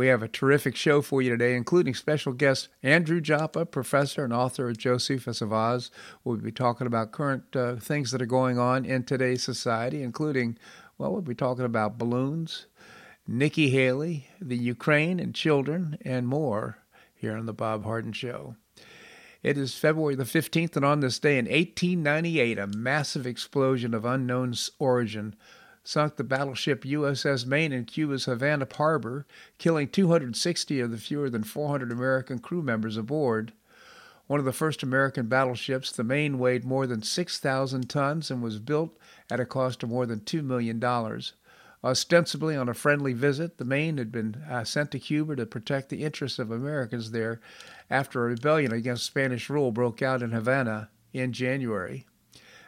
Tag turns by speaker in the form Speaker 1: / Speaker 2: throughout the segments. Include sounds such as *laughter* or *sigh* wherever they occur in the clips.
Speaker 1: We have a terrific show for you today, including special guest Andrew Joppa, professor and author of Josephus of Oz. We'll be talking about current uh, things that are going on in today's society, including, well, we'll be talking about balloons, Nikki Haley, the Ukraine and children, and more here on The Bob Harden Show. It is February the 15th, and on this day in 1898, a massive explosion of unknown origin sunk the battleship USS Maine in Cuba's Havana harbor, killing 260 of the fewer than 400 American crew members aboard. One of the first American battleships, the Maine weighed more than 6,000 tons and was built at a cost of more than $2 million. Ostensibly on a friendly visit, the Maine had been uh, sent to Cuba to protect the interests of Americans there after a rebellion against Spanish rule broke out in Havana in January.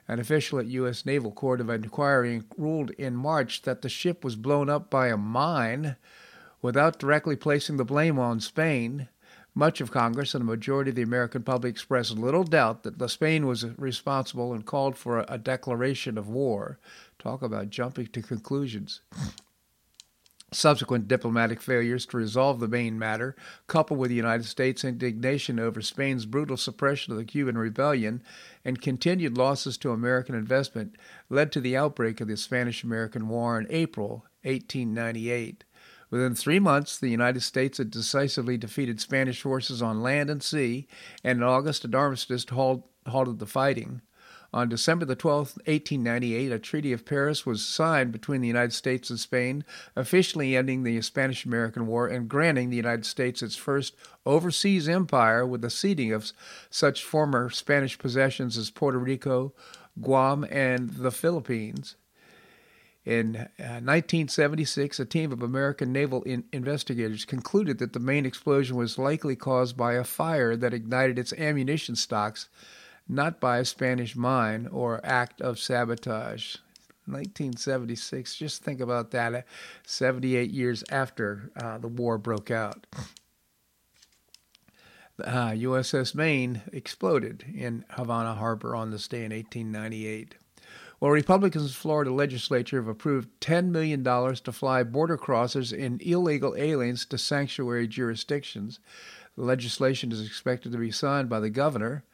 Speaker 1: An official at U.S. Naval Court of Inquiry ruled in March that the ship was blown up by a mine without directly placing the blame on Spain. Much of Congress and a majority of the American public expressed little doubt that Spain was responsible and called for a, declaration of war. Talk about jumping to conclusions. Subsequent diplomatic failures to resolve the main matter, coupled with the United States' indignation over Spain's brutal suppression of the Cuban Rebellion and continued losses to American investment, led to the outbreak of the Spanish American War in April 1898. Within three months, the United States had decisively defeated Spanish forces on land and sea, and in August, an armistice halted the fighting. On December the 12th, 1898, a Treaty of Paris was signed between the United States and Spain, officially ending the Spanish American War and granting the United States its first overseas empire with the ceding of such former Spanish possessions as Puerto Rico, Guam, and the Philippines. In uh, 1976, a team of American naval in- investigators concluded that the main explosion was likely caused by a fire that ignited its ammunition stocks not by a Spanish mine or act of sabotage. 1976, just think about that, uh, 78 years after uh, the war broke out. Uh, USS Maine exploded in Havana Harbor on this day in 1898. Well, Republicans in Florida legislature have approved $10 million to fly border crossers and illegal aliens to sanctuary jurisdictions. The legislation is expected to be signed by the governor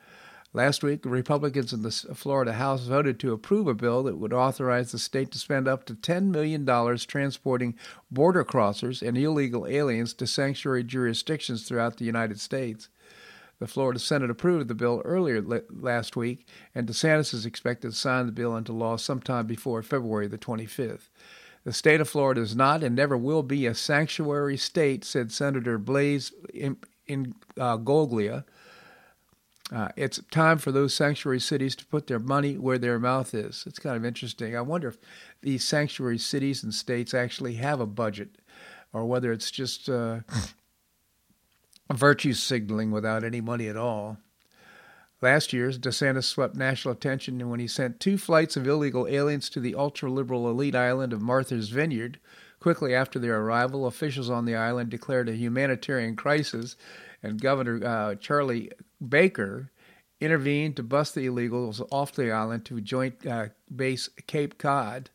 Speaker 1: Last week, Republicans in the Florida House voted to approve a bill that would authorize the state to spend up to $10 million transporting border crossers and illegal aliens to sanctuary jurisdictions throughout the United States. The Florida Senate approved the bill earlier last week, and DeSantis is expected to sign the bill into law sometime before February the 25th. The state of Florida is not and never will be a sanctuary state, said Senator Blaise in, in uh, Goglia. Uh, it's time for those sanctuary cities to put their money where their mouth is. It's kind of interesting. I wonder if these sanctuary cities and states actually have a budget, or whether it's just uh, virtue signaling without any money at all. Last year, DeSantis swept national attention when he sent two flights of illegal aliens to the ultra liberal elite island of Martha's Vineyard. Quickly after their arrival, officials on the island declared a humanitarian crisis, and Governor uh, Charlie Baker intervened to bust the illegals off the island to Joint uh, Base Cape Cod.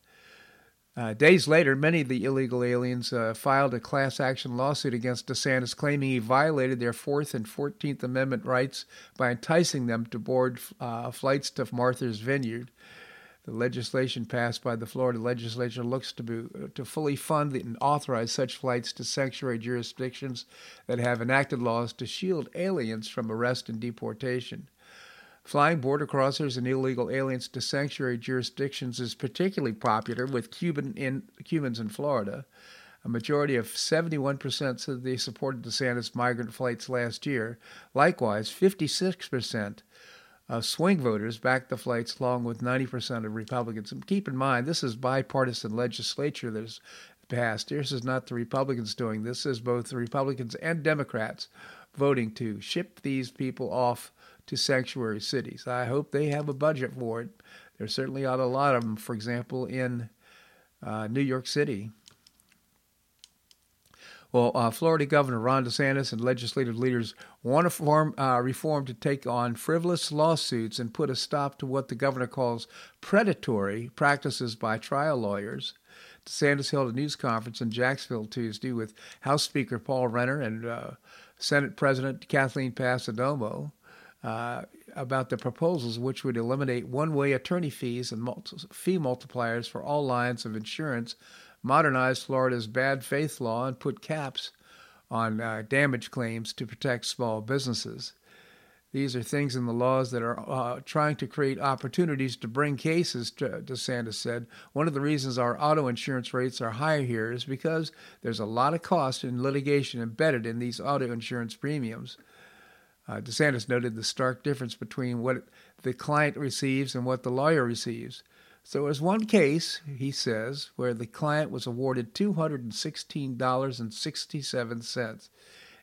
Speaker 1: Uh, days later, many of the illegal aliens uh, filed a class action lawsuit against DeSantis, claiming he violated their Fourth and Fourteenth Amendment rights by enticing them to board uh, flights to Martha's Vineyard. The legislation passed by the Florida legislature looks to, be, to fully fund and authorize such flights to sanctuary jurisdictions that have enacted laws to shield aliens from arrest and deportation. Flying border crossers and illegal aliens to sanctuary jurisdictions is particularly popular with Cuban in, Cubans in Florida. A majority of 71% said they supported DeSantis migrant flights last year. Likewise, 56% of swing voters backed the flights, along with 90% of Republicans. And keep in mind, this is bipartisan legislature that has passed. This is not the Republicans doing this. This is both the Republicans and Democrats voting to ship these people off to sanctuary cities. I hope they have a budget for it. There certainly are a lot of them, for example, in uh, New York City. Well, uh, Florida Governor Ron DeSantis and legislative leaders want to form, uh, reform to take on frivolous lawsuits and put a stop to what the governor calls predatory practices by trial lawyers. DeSantis held a news conference in Jacksonville Tuesday with House Speaker Paul Renner and uh, Senate President Kathleen Passidomo. Uh, about the proposals which would eliminate one way attorney fees and fee multipliers for all lines of insurance modernize Florida's bad faith law and put caps on uh, damage claims to protect small businesses. These are things in the laws that are uh, trying to create opportunities to bring cases, DeSantis said. One of the reasons our auto insurance rates are higher here is because there's a lot of cost in litigation embedded in these auto insurance premiums. Uh, DeSantis noted the stark difference between what the client receives and what the lawyer receives. So there was one case, he says, where the client was awarded $216.67,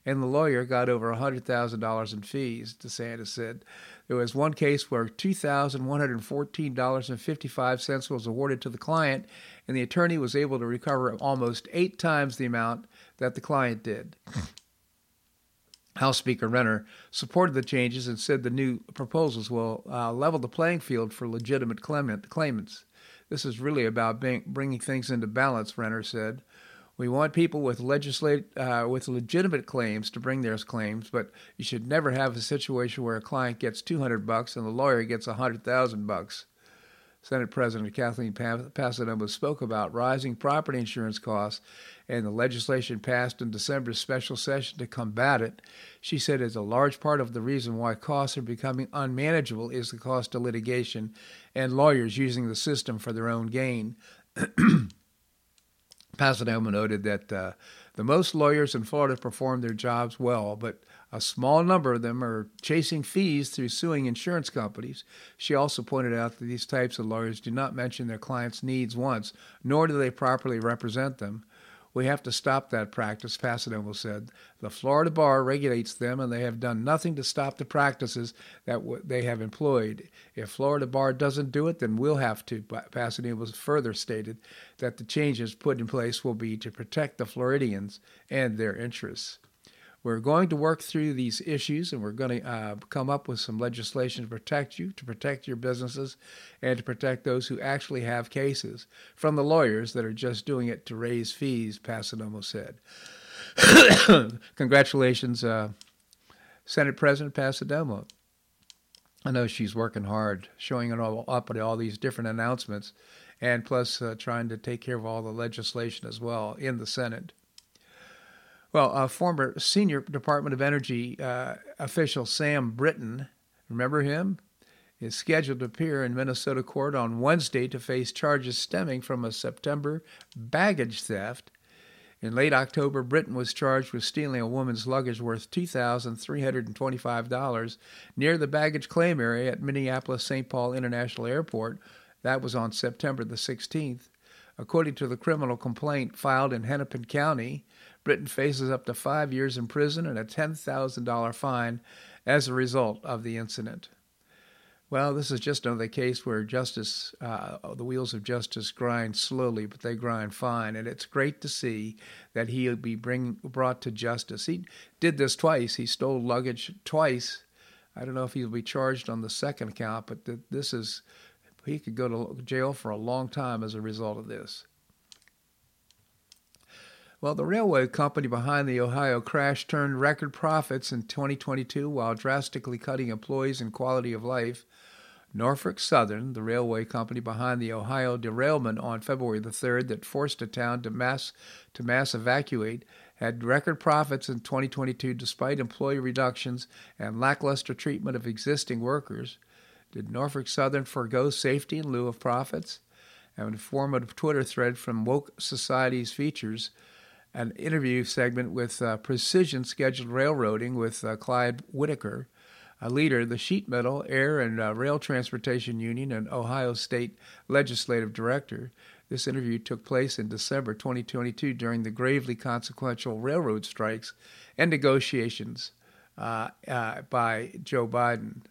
Speaker 1: and the lawyer got over $100,000 in fees, DeSantis said. There was one case where $2,114.55 was awarded to the client, and the attorney was able to recover almost eight times the amount that the client did. House Speaker Renner supported the changes and said the new proposals will uh, level the playing field for legitimate claimants. This is really about being, bringing things into balance, Renner said. We want people with legislate uh, with legitimate claims to bring their claims, but you should never have a situation where a client gets 200 bucks and the lawyer gets 100,000 bucks. Senate President Kathleen Passidomo spoke about rising property insurance costs and the legislation passed in December's special session to combat it. She said as a large part of the reason why costs are becoming unmanageable is the cost of litigation and lawyers using the system for their own gain. *clears throat* Passidomo noted that uh, the most lawyers in Florida perform their jobs well, but a small number of them are chasing fees through suing insurance companies. She also pointed out that these types of lawyers do not mention their clients' needs once, nor do they properly represent them. We have to stop that practice, Passidomo said. The Florida bar regulates them, and they have done nothing to stop the practices that w- they have employed. If Florida bar doesn't do it, then we'll have to. Passidomo further stated that the changes put in place will be to protect the Floridians and their interests. We're going to work through these issues and we're going to uh, come up with some legislation to protect you, to protect your businesses, and to protect those who actually have cases from the lawyers that are just doing it to raise fees, Passidomo said. *coughs* Congratulations, uh, Senate President Passidomo. I know she's working hard, showing it all up at all these different announcements, and plus uh, trying to take care of all the legislation as well in the Senate. Well, a former senior Department of Energy uh, official Sam Brinton, remember him, is scheduled to appear in Minnesota court on Wednesday to face charges stemming from a September baggage theft. In late October, Brinton was charged with stealing a woman's luggage worth $2,325 near the baggage claim area at Minneapolis St. Paul International Airport. That was on September the 16th. According to the criminal complaint filed in Hennepin County, Brinton faces up to five years in prison and a $10,000 fine as a result of the incident. Well, this is just another case where justice, uh, the wheels of justice grind slowly, but they grind fine. And it's great to see that he'll be bring, brought to justice. He did this twice. He stole luggage twice. I don't know if he'll be charged on the second count, but th- this is, he could go to jail for a long time as a result of this. Well, the railway company behind the Ohio crash turned record profits in 2022 while drastically cutting employees and quality of life. Norfolk Southern, the railway company behind the Ohio derailment on February the 3rd that forced a town to mass to mass evacuate, had record profits in 2022 despite employee reductions and lackluster treatment of existing workers. Did Norfolk Southern forego safety in lieu of profits? And in form of a Twitter thread from Woke Society's features, an interview segment with uh, Precision Scheduled Railroading with uh, Clyde Whitaker, a leader, of the Sheet Metal, Air, and uh, Rail Transportation Union, and Ohio State Legislative Director. This interview took place in December 2022 during the gravely consequential railroad strikes and negotiations uh, uh, by Joe Biden.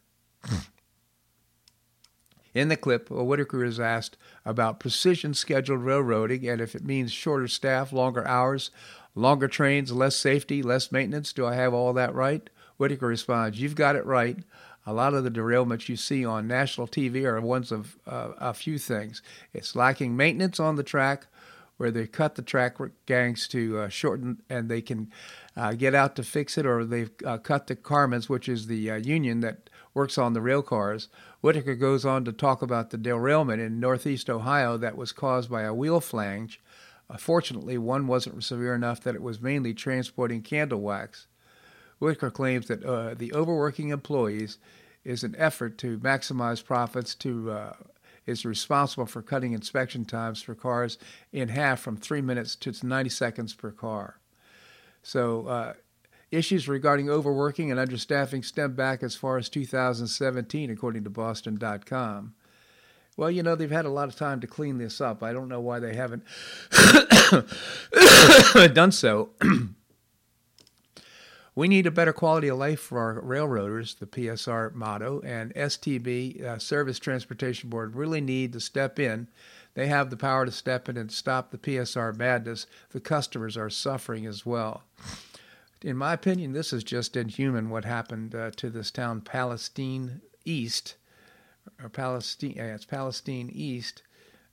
Speaker 1: In the clip, Whitaker is asked about precision scheduled railroading and if it means shorter staff, longer hours, longer trains, less safety, less maintenance. Do I have all that right? Whitaker responds, You've got it right. A lot of the derailments you see on national TV are ones of uh, a few things. It's lacking maintenance on the track, where they cut the track gangs to uh, shorten and they can uh, get out to fix it, or they've uh, cut the Carmen's, which is the uh, union that works on the rail cars. Whitaker goes on to talk about the derailment in northeast Ohio that was caused by a wheel flange. Uh, fortunately, one wasn't severe enough that it was mainly transporting candle wax. Whitaker claims that uh, the overworking employees is an effort to maximize profits to uh, is responsible for cutting inspection times for cars in half from three minutes to 90 seconds per car. So uh, Issues regarding overworking and understaffing stem back as far as 2017, according to Boston.com. Well, you know, they've had a lot of time to clean this up. I don't know why they haven't *coughs* done so. *clears throat* we need a better quality of life for our railroaders, the PSR motto, and STB, uh, Surface Transportation Board, really need to step in. They have the power to step in and stop the PSR madness. The customers are suffering as well in my opinion, this is just inhuman what happened uh, to this town, Palestine East, or Palestine, yeah, it's Palestine East.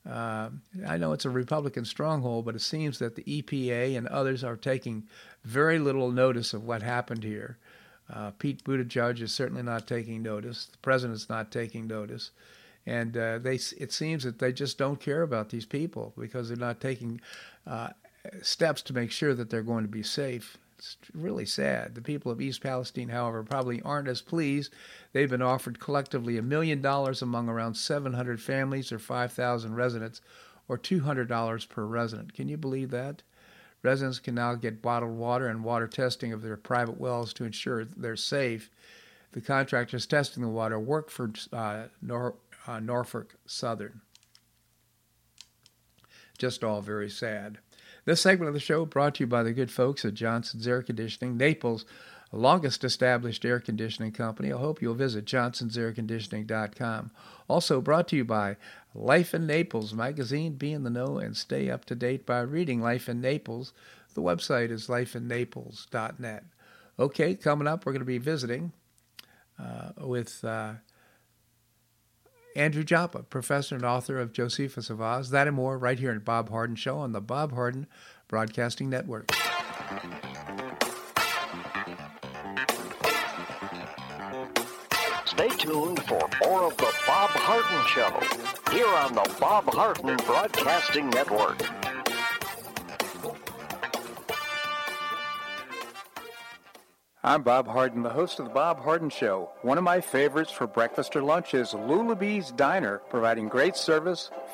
Speaker 1: Uh, I know it's a Republican stronghold, but it seems that the EPA and others are taking very little notice of what happened here. Uh, Pete Buttigieg is certainly not taking notice. The president's not taking notice, and uh, they it seems that they just don't care about these people because they're not taking uh, steps to make sure that they're going to be safe. It's really sad. The people of East Palestine, however, probably aren't as pleased. They've been offered collectively a million dollars among around 700 families or 5,000 residents, or $200 per resident. Can you believe that? Residents can now get bottled water and water testing of their private wells to ensure they're safe. The contractors testing the water work for uh, Nor- uh, Norfolk Southern. Just all very sad. This segment of the show brought to you by the good folks at Johnson's Air Conditioning, Naples' longest established air conditioning company. I hope you'll visit johnsonsairconditioning.com. Also brought to you by Life in Naples magazine. Be in the know and stay up to date by reading Life in Naples. The website is lifeinnaples.net. Okay, coming up, we're going to be visiting uh, with uh, Andrew Joppa, professor and author of Josephus of Oz. That and more right here in Bob Harden Show on the Bob Harden Broadcasting Network.
Speaker 2: Stay tuned for more of the Bob Harden Show here on the Bob Harden Broadcasting Network.
Speaker 1: I'm Bob Harden, the host of The Bob Harden Show. One of my favorites for breakfast or lunch is Lulabee's Diner, providing great service,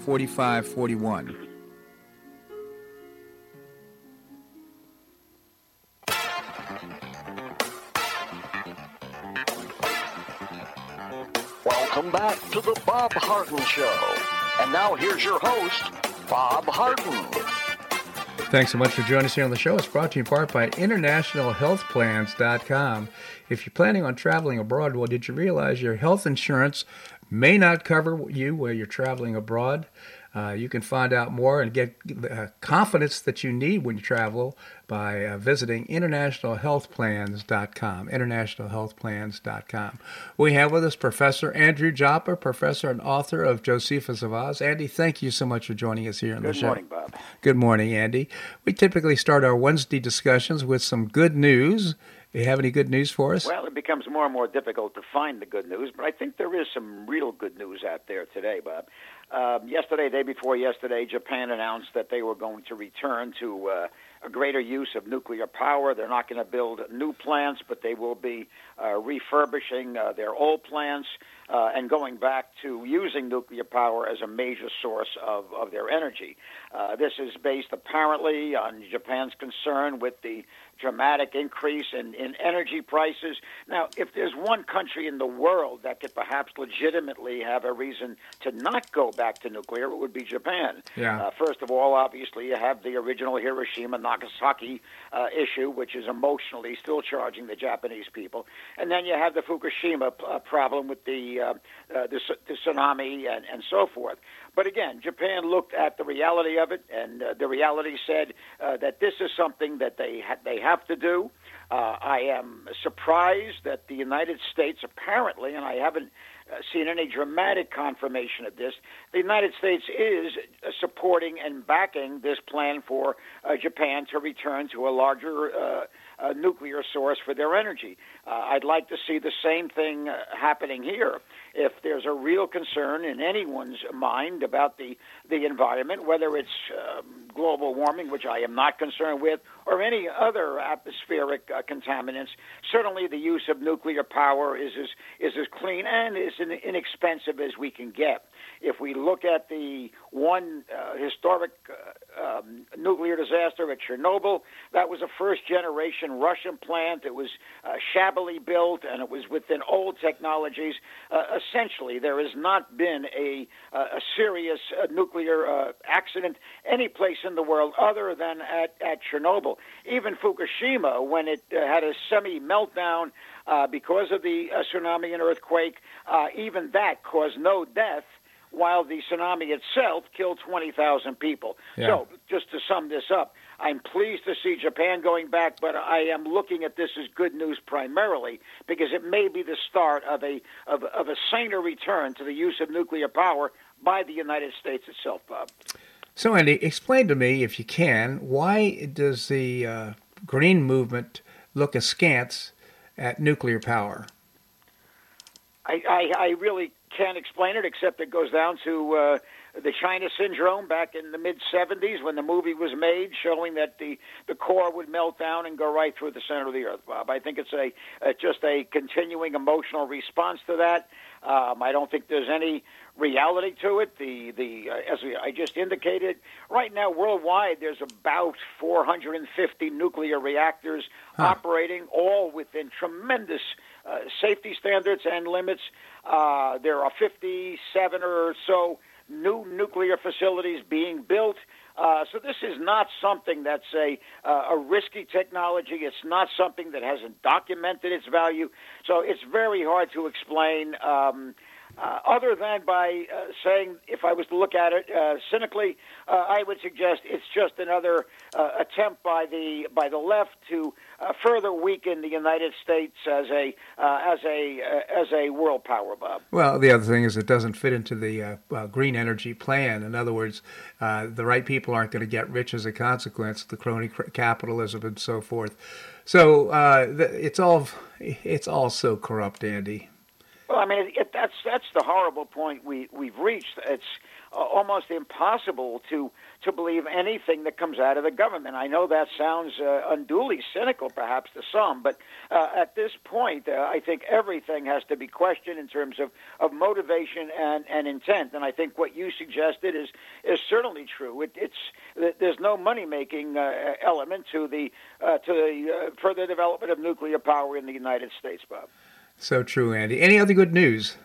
Speaker 1: 4541.
Speaker 2: Welcome back to the Bob Harden Show. And now here's your host, Bob Harden.
Speaker 1: Thanks so much for joining us here on the show. It's brought to you in part by InternationalHealthPlans.com. If you're planning on traveling abroad, well, did you realize your health insurance may not cover you while you're traveling abroad? Uh, you can find out more and get the uh, confidence that you need when you travel by uh, visiting internationalhealthplans.com. Internationalhealthplans.com. We have with us Professor Andrew Joppa, professor and author of Josephus of Oz. Andy, thank you so much for joining us here on
Speaker 3: good
Speaker 1: the show.
Speaker 3: Good morning, Bob.
Speaker 1: Good morning, Andy. We typically start our Wednesday discussions with some good news. Do you have any good news for us?
Speaker 3: Well, it becomes more and more difficult to find the good news, but I think there is some real good news out there today, Bob. Um, yesterday, day before yesterday, Japan announced that they were going to return to uh, a greater use of nuclear power. They're not going to build new plants, but they will be uh, refurbishing uh, their old plants uh, and going back to using nuclear power as a major source of, of their energy. Uh, this is based apparently on Japan's concern with the dramatic increase in, in energy prices. Now, if there's one country in the world that could perhaps legitimately have a reason to not go back to nuclear, it would be Japan.
Speaker 1: Yeah.
Speaker 3: Uh, first of all, obviously, you have the original Hiroshima Nagasaki uh, issue, which is emotionally still charging the Japanese people. And then you have the Fukushima uh, problem with the, uh, uh, the, the tsunami and, and so forth. But again, Japan looked at the reality of it, and uh, the reality said uh, that this is something that they ha- they have to do. Uh, I am surprised that the United States apparently, and I haven't seen any dramatic confirmation of this. The United States is supporting and backing this plan for uh, Japan to return to a larger uh, uh, nuclear source for their energy. Uh, I'd like to see the same thing happening here. If there's a real concern in anyone's mind about the the environment, whether it's um, global warming, which I am not concerned with, or any other atmospheric contaminants, certainly the use of nuclear power is as is as clean and as inexpensive as we can get. If we look at the one uh, historic uh, um, nuclear disaster at Chernobyl, that was a first generation Russian plant. It was uh, shabbily built and it was within old technologies. Uh, essentially, there has not been a, a serious uh, nuclear uh, accident any place in the world other than at, at Chernobyl. Even Fukushima, when it had a semi meltdown, uh, because of the uh, tsunami and earthquake. Uh, even that caused no death, while the tsunami itself killed 20,000 people.
Speaker 1: Yeah.
Speaker 3: So, just to sum this up, I'm pleased to see Japan going back, but I am looking at this as good news primarily because it may be the start of a of, of a saner return to the use of nuclear power by the United States itself, Bob.
Speaker 1: So, Andy, explain to me, if you can, why does the uh, green movement look askance at nuclear power?
Speaker 3: I, I, I really can't explain it except it goes down to uh, the China syndrome back in the mid 70s when the movie was made, showing that the, the core would melt down and go right through the center of the earth, Bob. I think it's a, uh, just a continuing emotional response to that. Um, I don't think there's any reality to it. The the uh, as we, I just indicated, right now worldwide there's about 450 nuclear reactors huh. operating, all within tremendous uh, safety standards and limits. Uh, there are 57 or so new nuclear facilities being built. Uh, so this is not something that's a uh, a risky technology. It's not something that hasn't documented its value. So it's very hard to explain. Um, uh, other than by uh, saying, if I was to look at it uh, cynically, uh, I would suggest it's just another uh, attempt by the by the left to uh, further weaken the United States as a as a as a world power, Bob.
Speaker 1: Well, the other thing is it doesn't fit into the green energy plan. In other words, the right people aren't going to get rich as a consequence, of the crony capitalism and so forth. So it's all it's all so corrupt, Andy.
Speaker 3: Well, I mean, it, that's that's the horrible point we we've reached. It's uh, almost impossible to to believe anything that comes out of the government. I know that sounds uh, unduly cynical, perhaps to some, but uh, at this point, uh, I think everything has to be questioned in terms of, of motivation and, and intent. And I think what you suggested is is certainly true. It, it's there's no money making uh, element to the uh, to the further development of nuclear power in the United States, Bob.
Speaker 1: So true, Andy. Any other good news?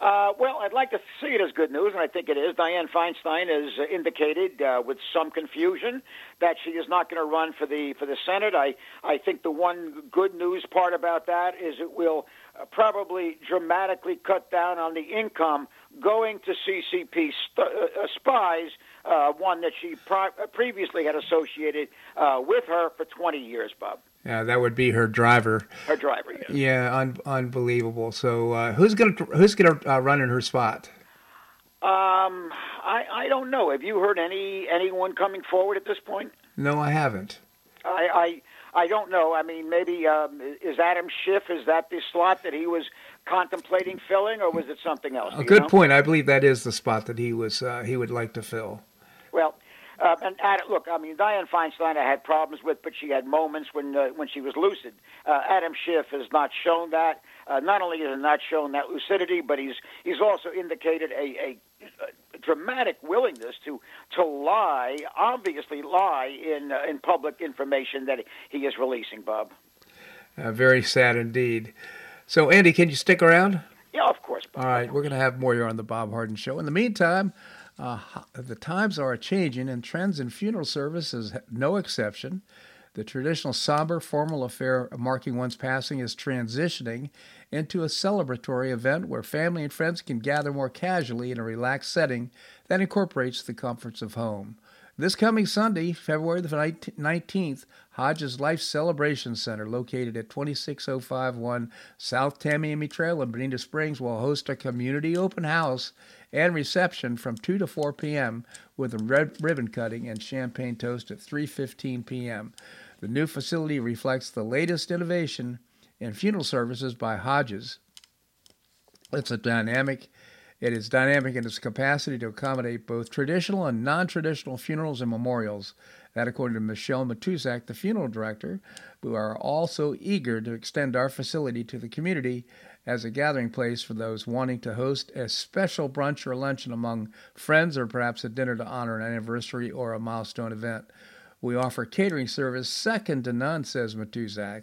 Speaker 3: Uh, well, I'd like to see it as good news, and I think it is. Dianne Feinstein has indicated, uh, with some confusion, that she is not going to run for the for the Senate. I I think the one good news part about that is it will uh, probably dramatically cut down on the income going to CCP st- uh, uh, spies. Uh, one that she pro- previously had associated with her for 20 years, Bob.
Speaker 1: Yeah, that would be her driver.
Speaker 3: Her driver, yes.
Speaker 1: Yeah, un- unbelievable. So, uh, who's gonna who's gonna uh, run in her spot?
Speaker 3: Um, I I don't know. Have you heard any anyone coming forward at this point?
Speaker 1: No, I haven't.
Speaker 3: I I, I don't know. I mean, maybe um, is Adam Schiff? Is that the slot that he was contemplating filling, or was it something else?
Speaker 1: A good know? point. I believe that is the spot that he was uh, he would like to fill.
Speaker 3: Well, uh, and Adam, look, I mean, Dianne Feinstein I had problems with, but she had moments when uh, when she was lucid. Uh, Adam Schiff has not shown that. Uh, not only has he not shown that lucidity, but he's he's also indicated a, a, a dramatic willingness to to lie, obviously lie in uh, in public information that he is releasing. Bob.
Speaker 1: Uh, very sad indeed. So, Andy, can you stick around?
Speaker 3: Yeah, of course.
Speaker 1: Bob. All right, we're going to have more here on the Bob Harden Show. In the meantime. Uh, the times are changing, and trends in funeral service is no exception. The traditional somber, formal affair marking one's passing is transitioning into a celebratory event where family and friends can gather more casually in a relaxed setting that incorporates the comforts of home. This coming Sunday, February the 19th, Hodges Life Celebration Center, located at 26051 South Tamiami Trail in Bonita Springs, will host a community open house and reception from 2 to 4 p.m. with a red ribbon cutting and champagne toast at 3:15 p.m. The new facility reflects the latest innovation in funeral services by Hodges. It's a dynamic it is dynamic in its capacity to accommodate both traditional and non-traditional funerals and memorials. That, according to Michelle Matuzak, the funeral director, we are also eager to extend our facility to the community as a gathering place for those wanting to host a special brunch or luncheon among friends or perhaps a dinner to honor an anniversary or a milestone event. We offer catering service second to none, says Matuzak.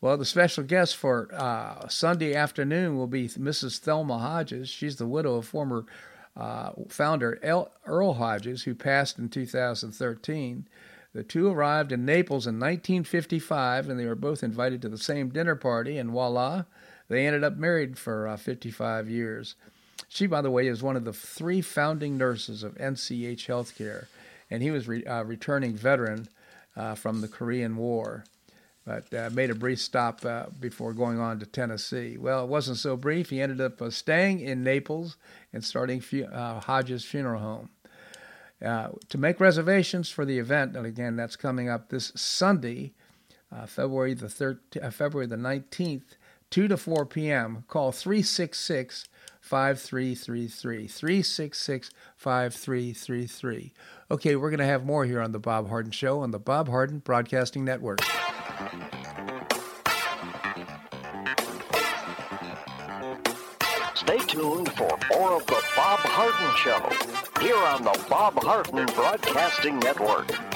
Speaker 1: Well, the special guest for uh, Sunday afternoon will be Mrs. Thelma Hodges. She's the widow of former uh, founder Earl Hodges, who passed in 2013. The two arrived in Naples in 1955, and they were both invited to the same dinner party, and voila, they ended up married for uh, 55 years. She, by the way, is one of the three founding nurses of NCH Healthcare, and he was re- uh, returning veteran uh, from the Korean War, but uh, made a brief stop uh, before going on to Tennessee. Well, it wasn't so brief. He ended up uh, staying in Naples and starting fu- Hodges Funeral Home. to make reservations for the event, and again, that's coming up this Sunday, February the 13th, February the 19th 2 to 4 p.m. Call 366 5333. 366 5333. Okay, we're going to have more here on The Bob Harden Show on the Bob Harden Broadcasting Network.
Speaker 2: Stay tuned for more of The Bob Harden Show here on the Bob Harden Broadcasting Network.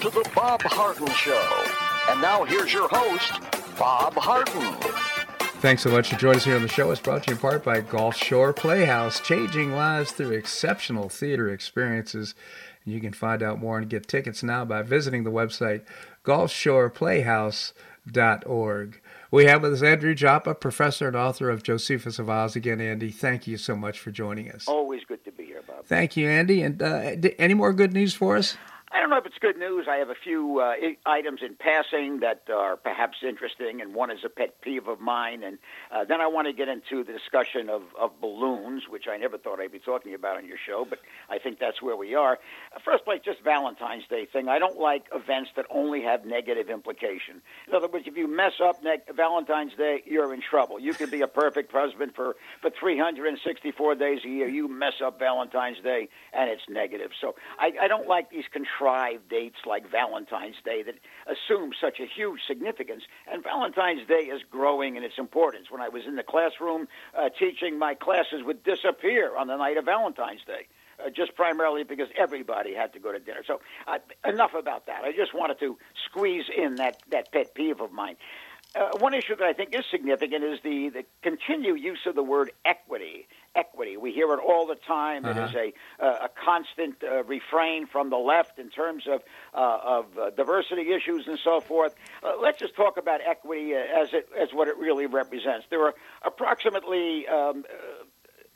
Speaker 2: To the Bob Harden Show. And now here's your host, Bob Harden.
Speaker 1: Thanks so much for joining us here on the show. It's brought to you in part by Gulf Shore Playhouse, changing lives through exceptional theater experiences. You can find out more and get tickets now by visiting the website gulfshoreplayhouse.org. We have with us Andrew Joppa, professor and author of Josephus of Oz. Again, Andy, thank you so much for joining us.
Speaker 3: Always good to be here, Bob.
Speaker 1: Thank you, Andy. And uh, any more good news for us?
Speaker 3: I don't know if it's good news. I have a few uh, items in passing that are perhaps interesting, and one is a pet peeve of mine. And uh, then I want to get into the discussion of, of balloons, which I never thought I'd be talking about on your show, but I think that's where we are. First place, just Valentine's Day thing. I don't like events that only have negative implication. In other words, if you mess up ne- Valentine's Day, you're in trouble. You could be a perfect husband for, for 364 days a year. You mess up Valentine's Day, and it's negative. So I, I don't like these control contrived dates like Valentine's Day that assume such a huge significance. And Valentine's Day is growing in its importance. When I was in the classroom uh, teaching, my classes would disappear on the night of Valentine's Day. Uh, just primarily because everybody had to go to dinner. So uh, enough about that. I just wanted to squeeze in that, that pet peeve of mine. Uh, one issue that I think is significant is the, the continued use of the word equity. Equity. We hear it all the time. Uh-huh. It is a, uh, a constant uh, refrain from the left in terms of, uh, of uh, diversity issues and so forth. Uh, let's just talk about equity as, it, as what it really represents. There are approximately um,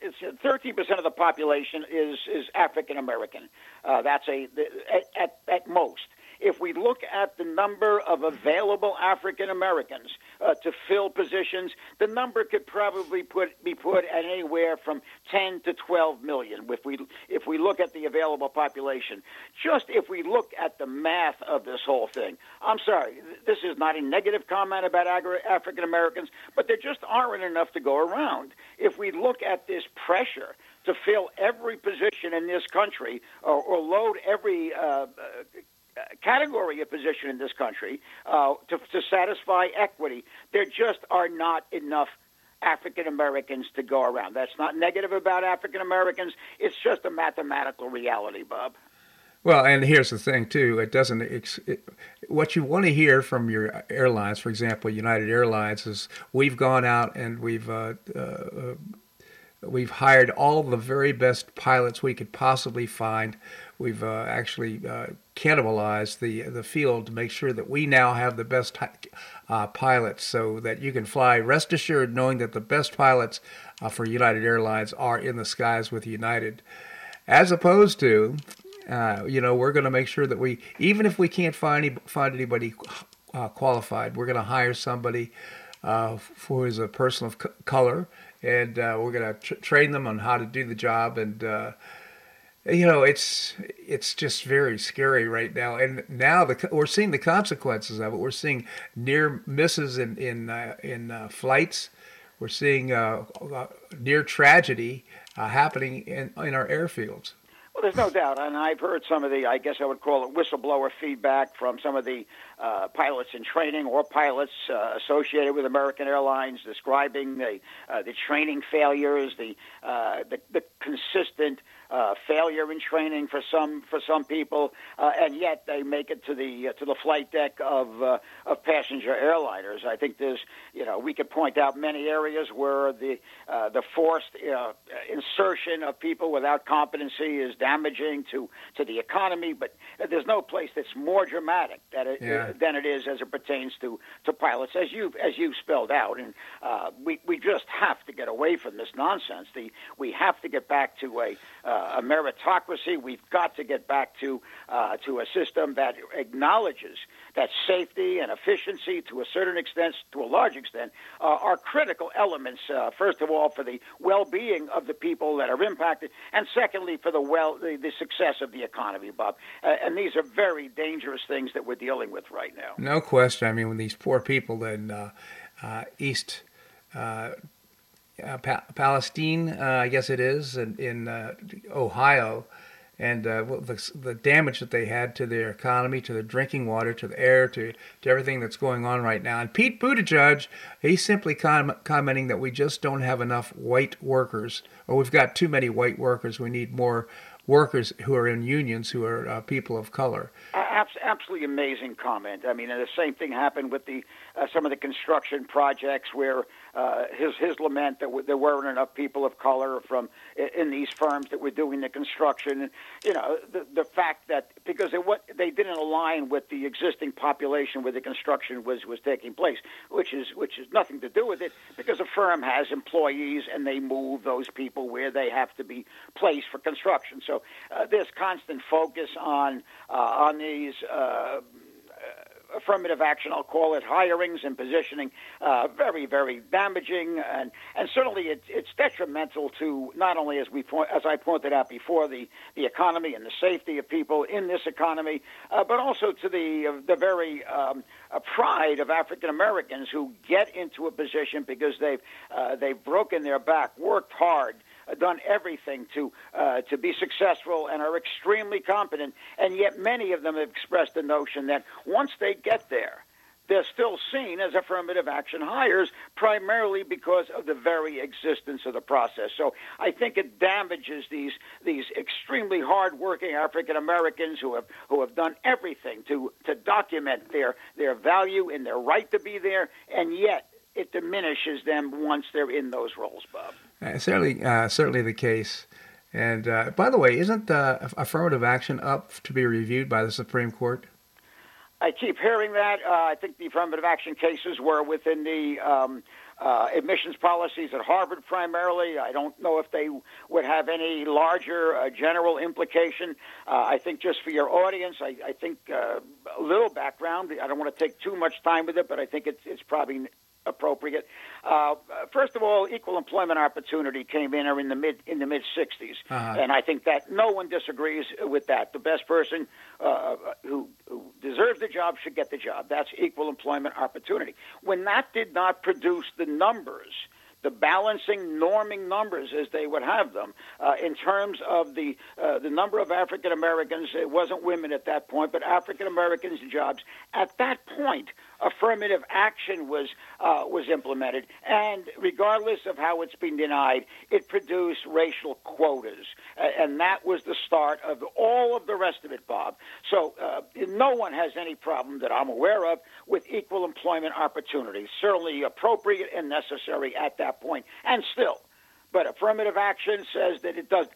Speaker 3: it's 13% of the population is is African American. Uh, that's a at, at, at most if we look at the number of available African Americans uh, to fill positions, the number could probably put, be put at anywhere from 10 to 12 million. If we if we look at the available population, just if we look at the math of this whole thing, I'm sorry, this is not a negative comment about African Americans, but there just aren't enough to go around. If we look at this pressure to fill every position in this country or, or load every uh, category of position in this country uh, to, to satisfy equity. There just are not enough African Americans to go around. That's not negative about African Americans. It's just a mathematical reality, Bob.
Speaker 1: Well, and here's the thing too. It doesn't. It, what you want to hear from your airlines, for example, United Airlines, is we've gone out and we've uh, uh, we've hired all the very best pilots we could possibly find we've uh, actually uh, cannibalized the the field to make sure that we now have the best uh, pilots, so that you can fly rest assured knowing that the best pilots uh, for United Airlines are in the skies with United, as opposed to. Uh, you know, we're going to make sure that we, even if we can't find any, find anybody uh, qualified, we're going to hire somebody who is a person of color, and we're going to tr- train them on how to do the job and you know, it's it's just very scary right now, and now the we're seeing the consequences of it. We're seeing near misses in in uh, in uh, flights. We're seeing uh, uh near tragedy uh, happening in in our airfields.
Speaker 3: Well, there's no doubt, and I've heard some of the, I guess I would call it whistleblower feedback from some of the uh, pilots in training or pilots uh, associated with American Airlines, describing the uh, the training failures, the uh, the, the consistent uh, failure in training for some for some people, uh, and yet they make it to the uh, to the flight deck of uh, of passenger airliners. I think there's you know we could point out many areas where the uh, the forced uh, insertion of people without competency is damaging to to the economy, but there's no place that's more dramatic that it,
Speaker 1: yeah.
Speaker 3: than it is as it pertains to to pilots, as you as you spelled out, and uh, we we just have to get away from this nonsense. The we have to get back to a uh, a meritocracy. We've got to get back to uh, to a system that acknowledges that safety and efficiency, to a certain extent, to a large extent, uh, are critical elements. Uh, first of all, for the well-being of the people that are impacted, and secondly, for the well the, the success of the economy, Bob. Uh, and these are very dangerous things that we're dealing with right now.
Speaker 1: No question. I mean, when these poor people in uh, uh, East uh, pa- Palestine, uh, I guess it is, in, in uh, Ohio, and uh, the, the damage that they had to their economy, to the drinking water, to the air, to, to everything that's going on right now. And Pete Buttigieg, he's simply com- commenting that we just don't have enough white workers, or we've got too many white workers. We need more workers who are in unions who are uh, people of color.
Speaker 3: absolutely amazing comment. I mean, the same thing happened with the some of the construction projects where uh, his his lament that there weren't enough people of color from in these firms that were doing the construction. And, you know, the the fact that because they what they didn't align with the existing population where the construction was was taking place, which is which is nothing to do with it because a firm has employees and they move those people where they have to be placed for construction. So uh, there's constant focus on uh, on these. Uh, affirmative action, I'll call it, hirings and positioning, uh, very, very damaging, and and certainly it, it's detrimental to not only as we point, as I pointed out before, the the economy and the safety of people in this economy, uh, but also to the uh, the very um, uh, pride of African Americans who get into a position because they've uh, they've broken their back, worked hard done everything to uh, to be successful and are extremely competent, and yet many of them have expressed the notion that once they get there, they're still seen as affirmative action hires primarily because of the very existence of the process. So I think it damages these these extremely hardworking African Americans who have who have done everything to to document their their value and their right to be there, and yet it diminishes them once they're in those roles, Bob.
Speaker 1: Uh, certainly, uh, certainly the case. And uh, by the way, isn't affirmative action up to be reviewed by the Supreme Court?
Speaker 3: I keep hearing that. Uh, I think the affirmative action cases were within the um, uh, admissions policies at Harvard primarily. I don't know if they would have any larger uh, general implication. I think just for your audience, I, I think a little background. I don't want to take too much time with it, but I think it's, it's probably appropriate. Uh, first of all, equal employment opportunity came in in the mid in the mid 60s, uh-huh. and I think that no one disagrees with that. The best person uh, who, who deserves the job should get the job. That's equal employment opportunity. When that did not produce the numbers the balancing norming numbers as they would have them uh, in terms of the uh, the number of African Americans. It wasn't women at that point, but African Americans jobs. At that point, affirmative action was uh, was implemented, and regardless of how it's been denied, it produced racial quotas, and that was the start of all of the rest of it, Bob. So uh, no one has any problem that I'm aware of with equal employment opportunities. Certainly appropriate and necessary at that point, and still. But affirmative action says that it does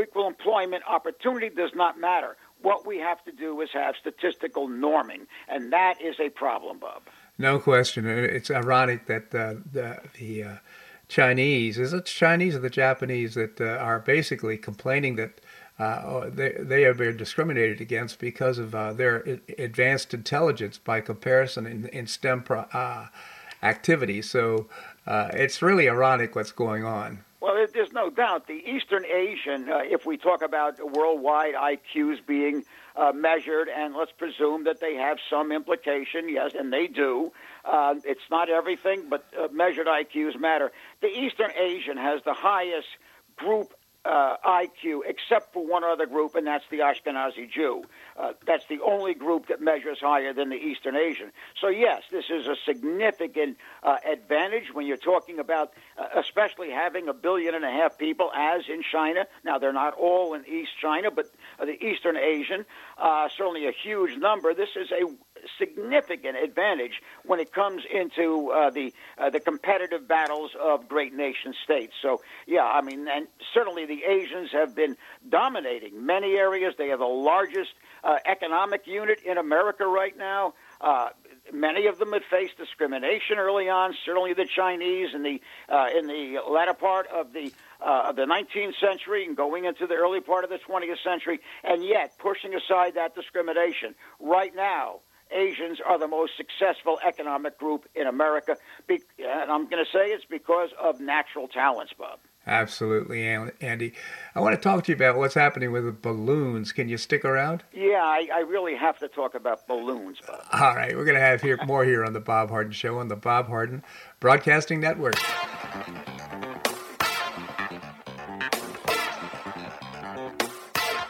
Speaker 3: equal employment opportunity does not matter. What we have to do is have statistical norming, and that is a problem, Bob.
Speaker 1: No question. It's ironic that uh, the, the uh, Chinese, is it Chinese or the Japanese, that uh, are basically complaining that uh, oh, they, they are being discriminated against because of uh, their advanced intelligence by comparison in, in STEM pro, uh, activities. So it's really ironic what's going on.
Speaker 3: Well, there's no doubt the Eastern Asian, uh, if we talk about worldwide IQs being uh, measured, and let's presume that they have some implication, yes, and they do. Uh, it's not everything, but uh, measured IQs matter. The Eastern Asian has the highest group uh, IQ, except for one other group, and that's the Ashkenazi Jew. Uh, that's the only group that measures higher than the Eastern Asian. So, yes, this is a significant uh, advantage when you're talking about, uh, especially having a billion and a half people, as in China. Now, they're not all in East China, but the Eastern Asian, uh, certainly a huge number. This is a significant advantage when it comes into uh, the uh, the competitive battles of great nation states. So yeah, I mean, and certainly the Asians have been dominating many areas. They are the largest uh, economic unit in America right now. Uh, many of them had faced discrimination early on. Certainly, the Chinese in the uh, in the latter part of the uh, the 19th century and going into the early part of the 20th century, and yet pushing aside that discrimination. Right now, Asians are the most successful economic group in America. Be- and I'm going to say it's because of natural talents, Bob.
Speaker 4: Absolutely, Andy. I want to talk to you about what's happening with the balloons. Can you stick around?
Speaker 3: Yeah, I, I really have to talk about balloons, Bob.
Speaker 4: All right, we're going to have here more here on the Bob Harden Show on the Bob Harden Broadcasting Network.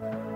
Speaker 1: Bye.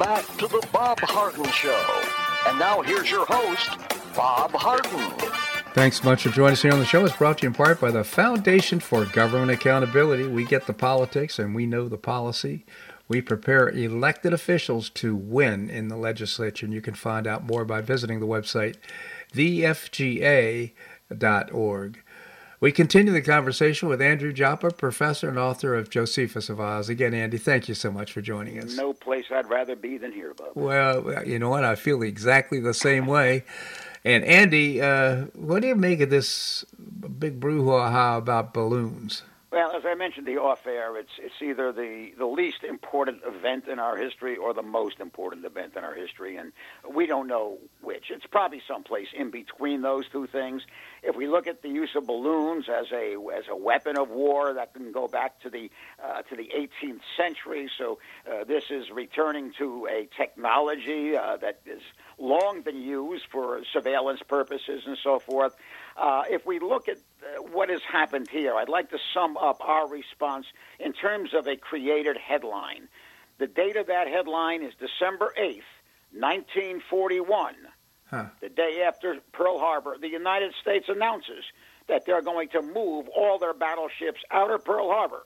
Speaker 2: Back to the Bob Harden Show. And now here's your host, Bob Harden.
Speaker 4: Thanks so much for joining us here on the show. It's brought to you in part by the Foundation for Government Accountability. We get the politics and we know the policy. We prepare elected officials to win in the legislature, and you can find out more by visiting the website thefga.org. We continue the conversation with Andrew Joppa, professor and author of Josephus of Oz. Again, Andy, thank you so much for joining us.
Speaker 3: No place I'd rather be than here, Bob.
Speaker 4: Well, you know what? I feel exactly the same way. And Andy, uh, what do you make of this big brouhaha about balloons?
Speaker 3: Well, as I mentioned the off air, it's it's either the, the least important event in our history or the most important event in our history, and we don't know which. It's probably someplace in between those two things. If we look at the use of balloons as a as a weapon of war, that can go back to the uh, to the 18th century. So uh, this is returning to a technology uh, that has long been used for surveillance purposes and so forth. Uh, if we look at what has happened here, I'd like to sum up our response in terms of a created headline. The date of that headline is December 8th, 1941,
Speaker 1: Huh.
Speaker 3: the day after Pearl Harbor, the United States announces that they're going to move all their battleships out of Pearl Harbor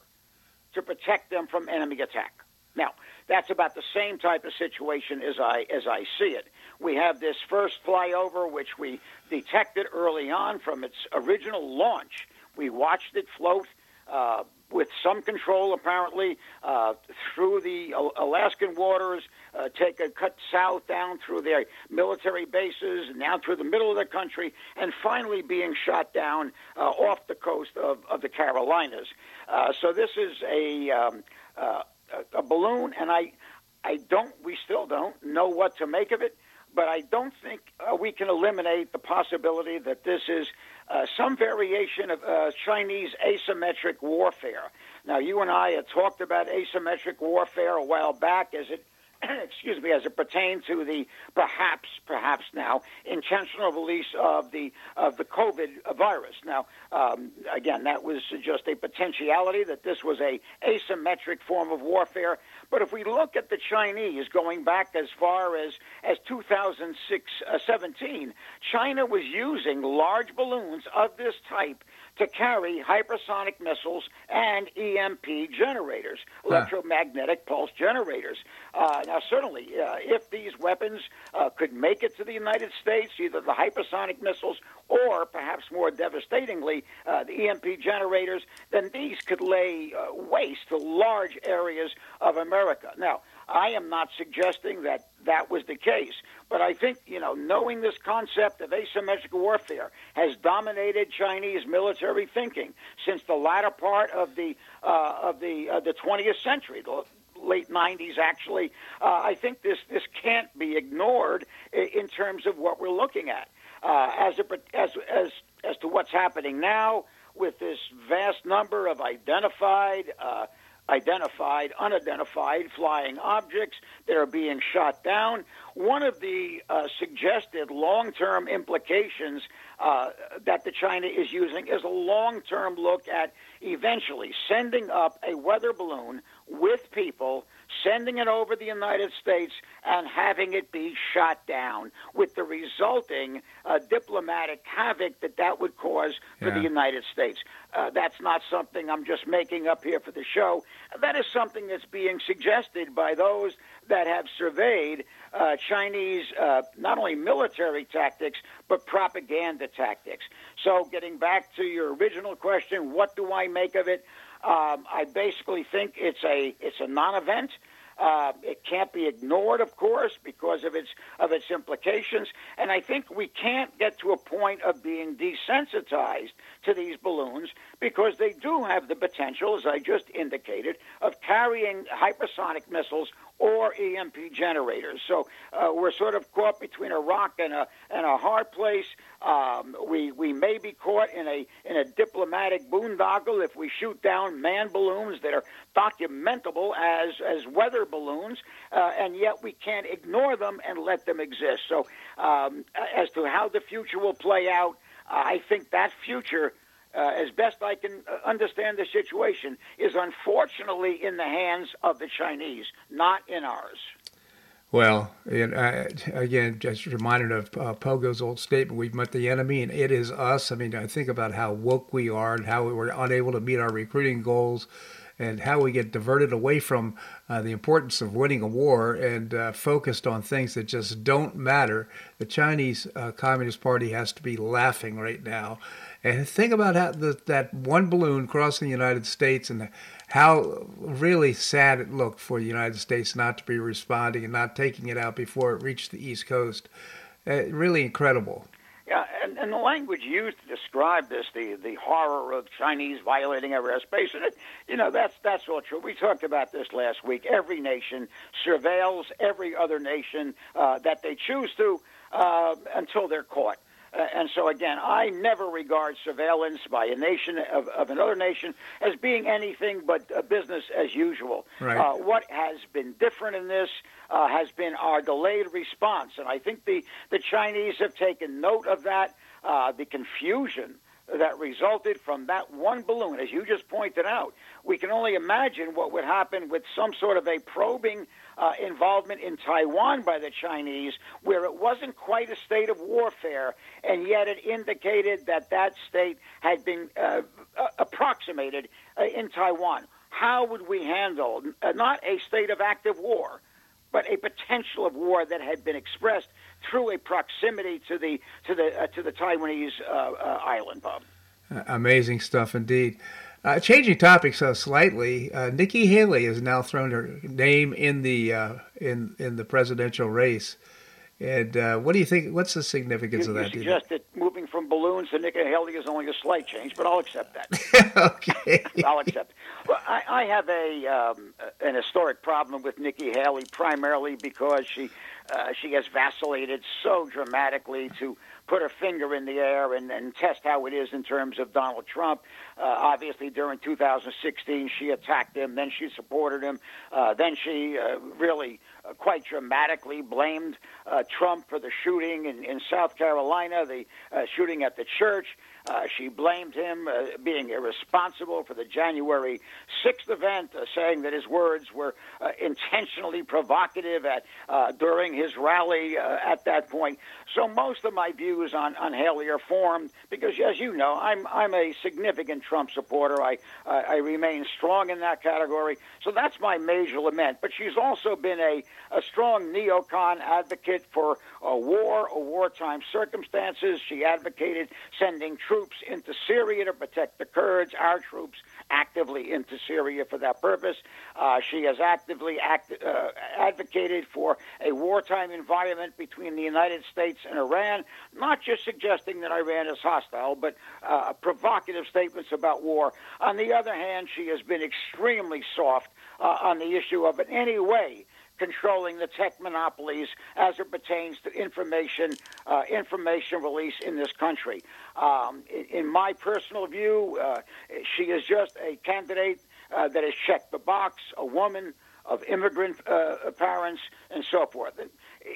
Speaker 3: to protect them from enemy attack. Now, that's about the same type of situation as I as I see it. We have this first flyover, which we detected early on from its original launch. We watched it float uh, with some control, apparently, uh, through the Alaskan waters, uh, take a cut south down through their military bases, and down through the middle of the country, and finally being shot down uh, off the coast of, of the Carolinas. Uh, so this is a, um, uh, a balloon, and I, I don't, we still don't know what to make of it. But I don't think uh, we can eliminate the possibility that this is uh, some variation of uh, Chinese asymmetric warfare. Now, you and I had talked about asymmetric warfare a while back as it *clears throat* excuse me, as it pertains to the perhaps, perhaps now intentional release of the of the COVID virus. Now, um, again, that was just a potentiality that this was a asymmetric form of warfare. But if we look at the Chinese going back as far as as 2006, uh, 17, China was using large balloons of this type to carry hypersonic missiles and EMP generators, electromagnetic pulse generators. Uh, now, certainly, uh, if these weapons uh, could make it to the United States, either the hypersonic missiles or perhaps more devastatingly, uh, the EMP generators, then these could lay uh, waste to large areas of America. Now, I am not suggesting that that was the case, but I think you know knowing this concept of asymmetric warfare has dominated Chinese military thinking since the latter part of the uh, of the uh, the 20th century. The, late 90s actually uh, i think this this can't be ignored in, terms of what we're looking at uh, as, a, as as as to what's happening now with this vast number of identified uh, identified, unidentified flying objects that are being shot down. One of the uh, suggested long term implications uh, that the China is using is a long term look at eventually sending up a weather balloon with people, sending it over the United States, and having it be shot down, with the resulting uh, diplomatic havoc that that would cause for
Speaker 1: Yeah.
Speaker 3: the United States. Uh, that's not something I'm just making up here for the show. That is something that's being suggested by those that have surveyed uh, Chinese uh, not only military tactics but propaganda tactics. So, getting back to your original question, what do I make of it? Um, I basically think it's a it's a non-event. Uh, it can't be ignored, of course, because of its of its implications. And I think we can't get to a point of being desensitized to these balloons because they do have the potential, as I just indicated, of carrying hypersonic missiles or EMP generators. So uh, we're sort of caught between a rock and a and a hard place. Um, we we may be caught in a in a diplomatic boondoggle if we shoot down manned balloons that are documentable as as weather balloons, uh, and yet we can't ignore them and let them exist. So um, as to how the future will play out, I think that future uh, as best I can uh, understand the situation, is unfortunately in the hands of the Chinese, not in ours.
Speaker 1: Well, and, uh, again, just reminded of uh, Pogo's old statement: "We've met the enemy, and it is us." I mean, I think about how woke we are and how we were unable to meet our recruiting goals, and how we get diverted away from uh, the importance of winning a war and uh, focused on things that just don't matter. The Chinese uh, Communist Party has to be laughing right now. And think about how the, that one balloon crossing the United States and how really sad it looked for the United States not to be responding and not taking it out before it reached the East Coast. Uh, really incredible.
Speaker 3: Yeah, and, and the language used to describe this, the the horror of Chinese violating our airspace, and it, you know that's that's all true. We talked about this last week. Every nation surveils every other nation uh, that they choose to uh, until they're caught. Uh, and so again, I never regard surveillance by a nation of, of another nation as being anything but uh, business as usual.
Speaker 1: Right.
Speaker 3: Uh, what has been different in this uh, has been our delayed response, and I think the the Chinese have taken note of that. Uh, the confusion that resulted from that one balloon, as you just pointed out. We can only imagine what would happen with some sort of a probing uh, involvement in Taiwan by the Chinese, where it wasn't quite a state of warfare, and yet it indicated that that state had been uh, approximated uh, in Taiwan. How would we handle uh, not a state of active war? but a potential of war that had been expressed through a proximity to the to the uh, to the Taiwanese uh, island, Bob.
Speaker 1: Amazing stuff indeed. Uh, changing topics uh, slightly, uh, Nikki Haley has now thrown her name in the in in the presidential race. And uh, what do you think? What's the significance
Speaker 3: you,
Speaker 1: of that?
Speaker 3: You suggest that moving from balloons to Nikki Haley is only a slight change, but I'll accept that. *laughs*
Speaker 1: okay, *laughs*
Speaker 3: I'll accept. Well, I, I have a um, an historic problem with Nikki Haley, primarily because she uh, she has vacillated so dramatically to put her finger in the air and, and test how it is in terms of Donald Trump. Uh, obviously, during 2016, she attacked him, then she supported him, uh, then she uh, really uh, quite dramatically blamed uh, Trump for the shooting in, in South Carolina, the uh, shooting at the church. Uh, she blamed him uh, being irresponsible for the January 6th event, uh, saying that his words were uh, intentionally provocative at uh, during his rally at that point. So most of my views on, on Haley are formed because, as you know, I'm I'm a significant Trump supporter. I I remain strong in that category. So that's my major lament. But she's also been a a strong neocon advocate for a war or wartime circumstances. She advocated sending troops into Syria to protect the Kurds, our troops actively into Syria for that purpose. Uh, she has actively act, uh, advocated for a wartime environment between the United States and Iran, not just suggesting that Iran is hostile, but uh, provocative statements about war. On the other hand, she has been extremely soft uh, on the issue of in any way controlling the tech monopolies as it pertains to information uh, information release in this country. Um, in, in, my personal view, uh, she is just a candidate uh, that has checked the box, a woman of immigrant uh, parents, and so forth.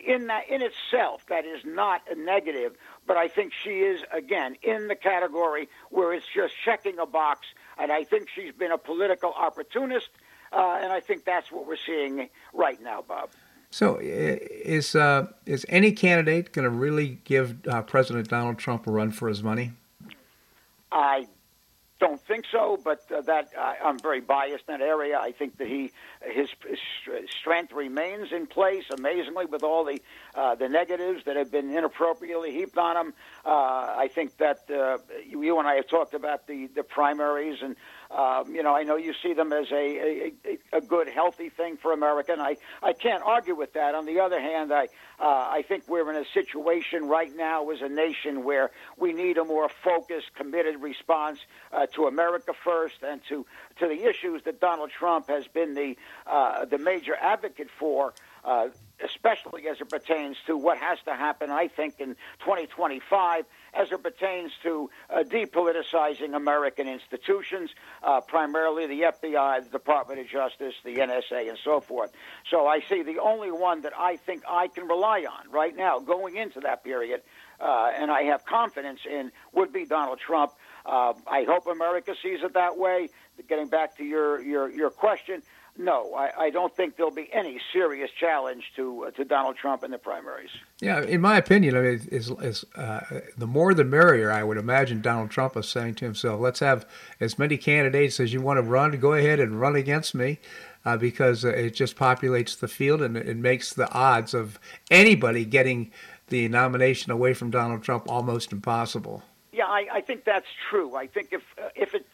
Speaker 3: In that, in itself, that is not a negative, but I think she is again in the category where it's just checking a box, and I think she's been a political opportunist uh, and I think that's what we're seeing right now, Bob.
Speaker 1: So, is uh, is any candidate going to really give uh, President Donald Trump a run for his money?
Speaker 3: I don't think so, but uh, that uh, I'm very biased in that area. I think that he his, his strength remains in place amazingly with all the uh, the negatives that have been inappropriately heaped on him. Uh, I think that uh, you and I have talked about the the primaries and um, you know, I know you see them as a, a, a good, healthy thing for America, and I, I can't argue with that. On the other hand, I, uh, I think we're in a situation right now as a nation where we need a more focused, committed response uh, to America first and to, to the issues that Donald Trump has been the, uh, the major advocate for. Uh, especially as it pertains to what has to happen, I think, in 2025 as it pertains to uh, depoliticizing American institutions, uh, primarily the FBI, the Department of Justice, the NSA, and so forth. So I see the only one that I think I can rely on right now going into that period, uh, and I have confidence in, would be Donald Trump. Uh, I hope America sees it that way. Getting back to your, your, your question, no, I, I, don't think there'll be any serious challenge to uh, to Donald Trump in the primaries.
Speaker 1: Yeah, in my opinion, I mean, is, is uh, the more the merrier. I would imagine Donald Trump is saying to himself, "Let's have as many candidates as you want to run. Go ahead and run against me." Uh, because uh, it just populates the field and it makes the odds of anybody getting the nomination away from Donald Trump almost impossible.
Speaker 3: Yeah, I, I think that's true. I think if uh, if it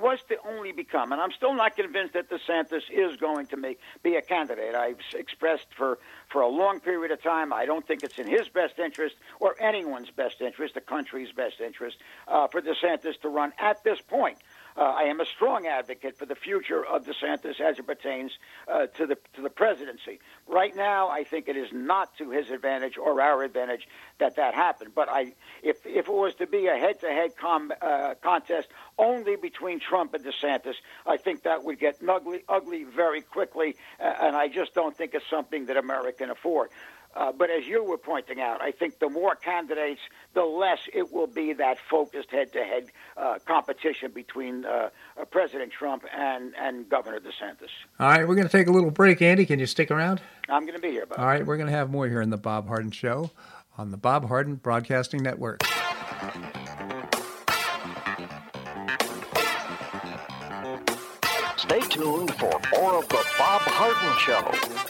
Speaker 3: was to only become, and I'm still not convinced that DeSantis is going to make, be a candidate. I've expressed for, for a long period of time, I don't think it's in his best interest or anyone's best interest, the country's best interest, uh, for DeSantis to run at this point. Uh, I am a strong advocate for the future of DeSantis as it pertains uh, to the to the presidency. Right now, I think it is not to his advantage or our advantage that that happened. But I, if if it was to be a head-to-head uh, contest only between Trump and DeSantis, I think that would get ugly, ugly very quickly, uh, and I just don't think it's something that America can afford. Uh, but as you were pointing out, I think the more candidates, the less it will be that focused head-to-head uh, competition between uh, uh President Trump and, and Governor DeSantis.
Speaker 1: All right, we're going to take a little break. Andy, can you stick around?
Speaker 3: I'm going to be here, Bob.
Speaker 1: All right, we're going to have more here in the Bob Harden Show on the Bob Harden Broadcasting Network.
Speaker 2: Stay tuned for more of the Bob Harden Show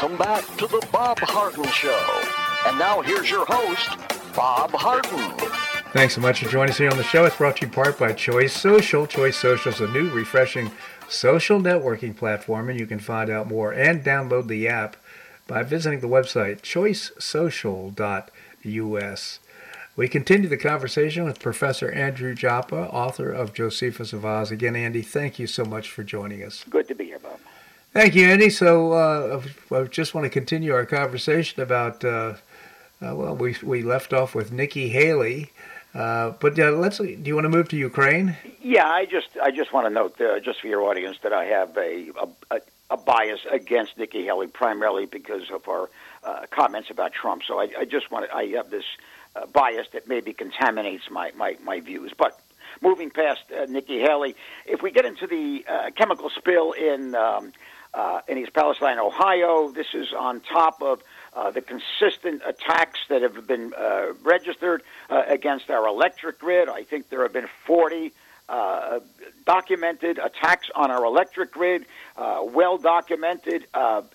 Speaker 2: Welcome back to the Bob Harden Show. And now here's your host, Bob Harden.
Speaker 1: Thanks so much for joining us here on the show. It's brought to you in part by Choice Social. Choice Social is a new, refreshing social networking platform, and you can find out more and download the app by visiting the website choicesocial.us. We continue the conversation with Professor Andrew Joppa, author of Josephus of Oz. Again, Andy, thank you so much for joining us.
Speaker 3: Good to be here, Bob.
Speaker 1: Thank you, Andy. So uh, I just want to continue our conversation about, uh, uh, well, we, we left off with Nikki Haley. Uh, but uh, let's. Do you want to move to Ukraine?
Speaker 3: Yeah, I just I just want to note, uh, just for your audience, that I have a a, a bias against Nikki Haley primarily because of our comments about Trump. So I, I just want to, I have this bias that maybe contaminates my, my, my views. But moving past Nikki Haley, if we get into the chemical spill in um, uh, in East Palestine, Ohio. This is on top of uh, the consistent attacks that have been uh, registered uh, against our electric grid. I think there have been 40 uh, documented attacks on our electric grid, uh, well documented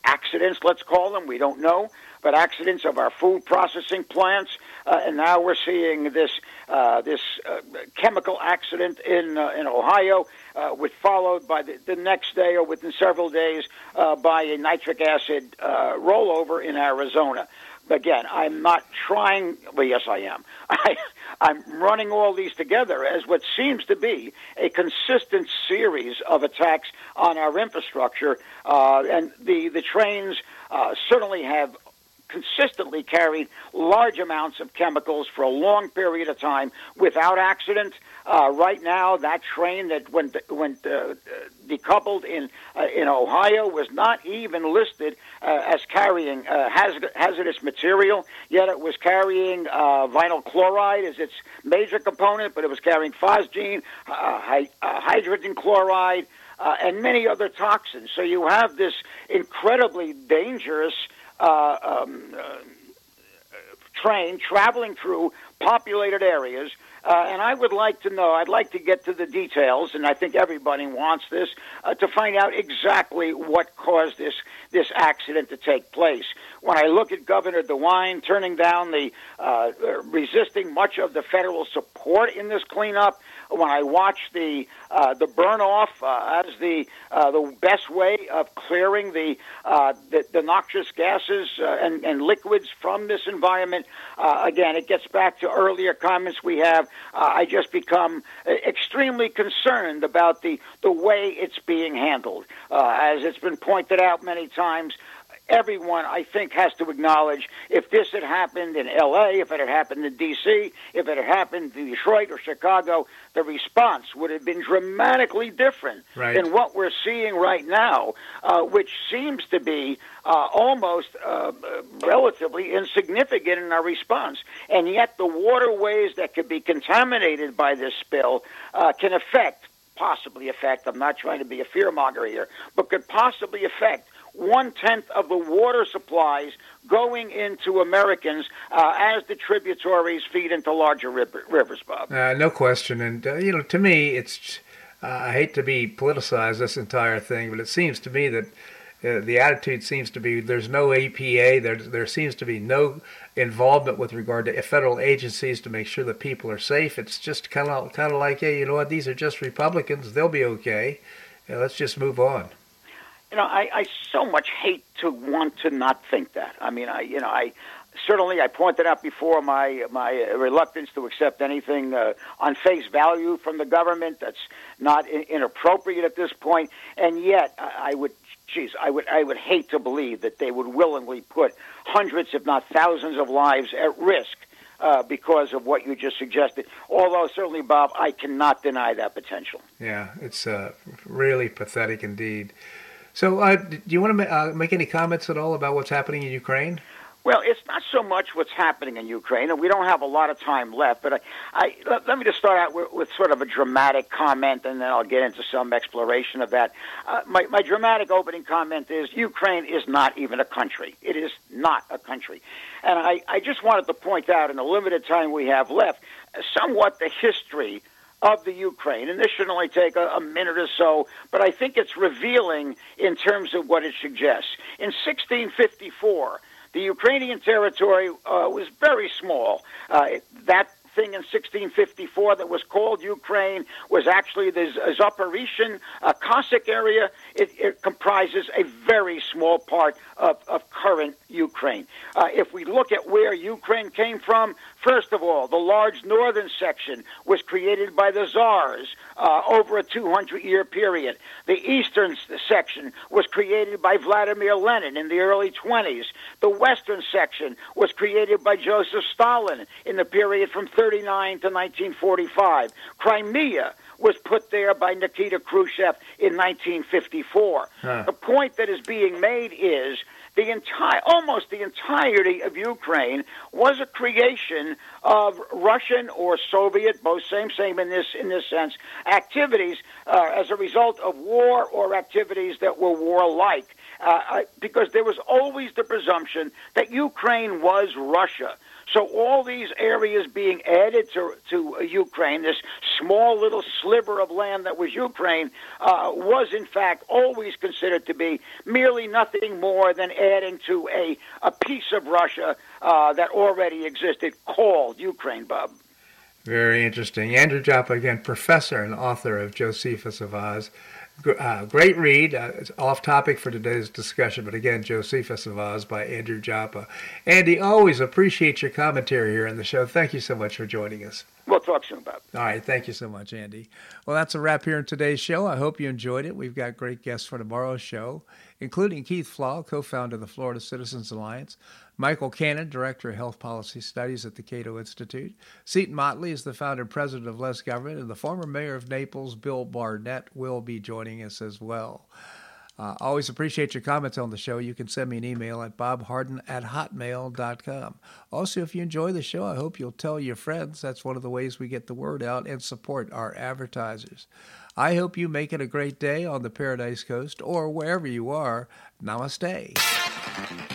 Speaker 3: accidents, let's call them. We don't know, but accidents of our food processing plants. And now we're seeing this this chemical accident in in Ohio, uh, followed by the, the next day or within several days uh, by a nitric acid uh, rollover in Arizona. Again, I'm not trying. Well, yes, I am. *laughs* I, I'm running all these together as what seems to be a consistent series of attacks on our infrastructure, uh, and the the trains uh, certainly have consistently carried large amounts of chemicals for a long period of time without accident. Uh, right now, that train that went went uh, decoupled in uh, in Ohio was not even listed uh, as carrying uh, hazard, hazardous material. Yet it was carrying uh, vinyl chloride as its major component, but it was carrying phosgene, hy- hydrogen chloride, and many other toxins. So you have this incredibly dangerous uh, um, uh, train traveling through populated areas. Uh, and I would like to know, I'd like to get to the details, and I think everybody wants this, uh, to find out exactly what caused this, this accident to take place. When I look at Governor DeWine turning down the, uh, resisting much of the federal support in this cleanup, when I watch the uh, the burn off uh, as the uh, the best way of clearing the uh, the, the noxious gases uh, and, and liquids from this environment. Uh, again, it gets back to earlier comments we have. I just become extremely concerned about the the way it's being handled, as it's been pointed out many times everyone, I think, has to acknowledge if this had happened in L.A., if it had happened in D.C., if it had happened in Detroit or Chicago, the response would have been dramatically different
Speaker 1: right.
Speaker 3: than what we're seeing right now, uh, which seems to be uh, almost uh, relatively insignificant in our response. And yet, the waterways that could be contaminated by this spill uh, can affect possibly affect, I'm not trying to be a fearmonger here, but could possibly affect one tenth of the water supplies going into Americans uh, as the tributaries feed into larger rivers, Bob.
Speaker 1: Uh, no question. And, uh, you know, to me, it's, uh, I hate to be politicized this entire thing, but it seems to me that uh, the attitude seems to be there's no EPA, there, there seems to be no involvement with regard to federal agencies to make sure that people are safe. It's just kind of kind of like, hey, you know what, these are just Republicans, they'll be okay. let's just move on
Speaker 3: you know, I, I so much hate to want to not think that. I mean, I, you know, I certainly I pointed out before my my reluctance to accept anything uh, on face value from the government that's not in, inappropriate at this point. and yet I, I would. Geez, I would I would hate to believe that they would willingly put hundreds, if not thousands, of lives at risk uh, because of what you just suggested. Although certainly, Bob, I cannot deny that potential.
Speaker 1: Yeah, it's uh, really pathetic indeed. So, uh, do you want to uh, make any comments at all about what's happening in Ukraine?
Speaker 3: Well, it's not so much what's happening in Ukraine, and we don't have a lot of time left. But I, I let, let me just start out with, with, sort of a dramatic comment, and then I'll get into some exploration of that. Uh, my, my dramatic opening comment is Ukraine is not even a country. It is not a country, and I, I just wanted to point out in the limited time we have left, somewhat the history of the Ukraine. And this should only take a, a, minute or so, but I think it's revealing in terms of what it suggests. In 1654, the Ukrainian territory uh, was very small. Uh, that thing in 1654 that was called Ukraine was actually the Zaporizhian uh, Cossack area. It, it, comprises a very small part of, of current Ukraine. Uh, if we look at where Ukraine came from, first of all, the large northern section was created by the Tsars uh, over a 200 year period. The eastern section was created by Vladimir Lenin in the early 20s. The western section was created by Joseph Stalin in the period from 39 to 1945. Crimea was put there by Nikita Khrushchev in 1954. Huh. The point that is being made is the entire, almost the entirety of Ukraine was a creation of Russian or Soviet, both same, same in this in this sense, activities uh, as a result of war or activities that were warlike. Uh, because there was always the presumption that Ukraine was Russia. So all these areas being added to, to Ukraine, this small little sliver of land that was Ukraine, uh, was in fact always considered to be merely nothing more than adding to a, a piece of Russia uh, that already existed called Ukraine, Bob.
Speaker 1: Very interesting. Andrew Joppa, again, professor and author of Josephus of Oz. Uh, great read. Uh, it's off topic for today's discussion, but again, Josephus of Oz by Andrew Joppa. Andy, always appreciate your commentary here on the show. Thank you so much for joining us.
Speaker 3: We'll talk soon, Bob.
Speaker 1: All right. Thank you so much, Andy. Well, that's a wrap here in today's show. I hope you enjoyed it. We've got great guests for tomorrow's show, including Keith Flaugh, co founder of the Florida Citizens Alliance, Michael Cannon, Director of Health Policy Studies at the Cato Institute. Seton Motley is the founder and president of Less Government, and the former mayor of Naples, Bill Barnett, will be joining us as well. Uh, always appreciate your comments on the show. You can send me an email at bobharden at hotmail.com. Also, if you enjoy the show, I hope you'll tell your friends. That's one of the ways we get the word out and support our advertisers. I hope you make it a great day on the Paradise Coast or wherever you are. Namaste.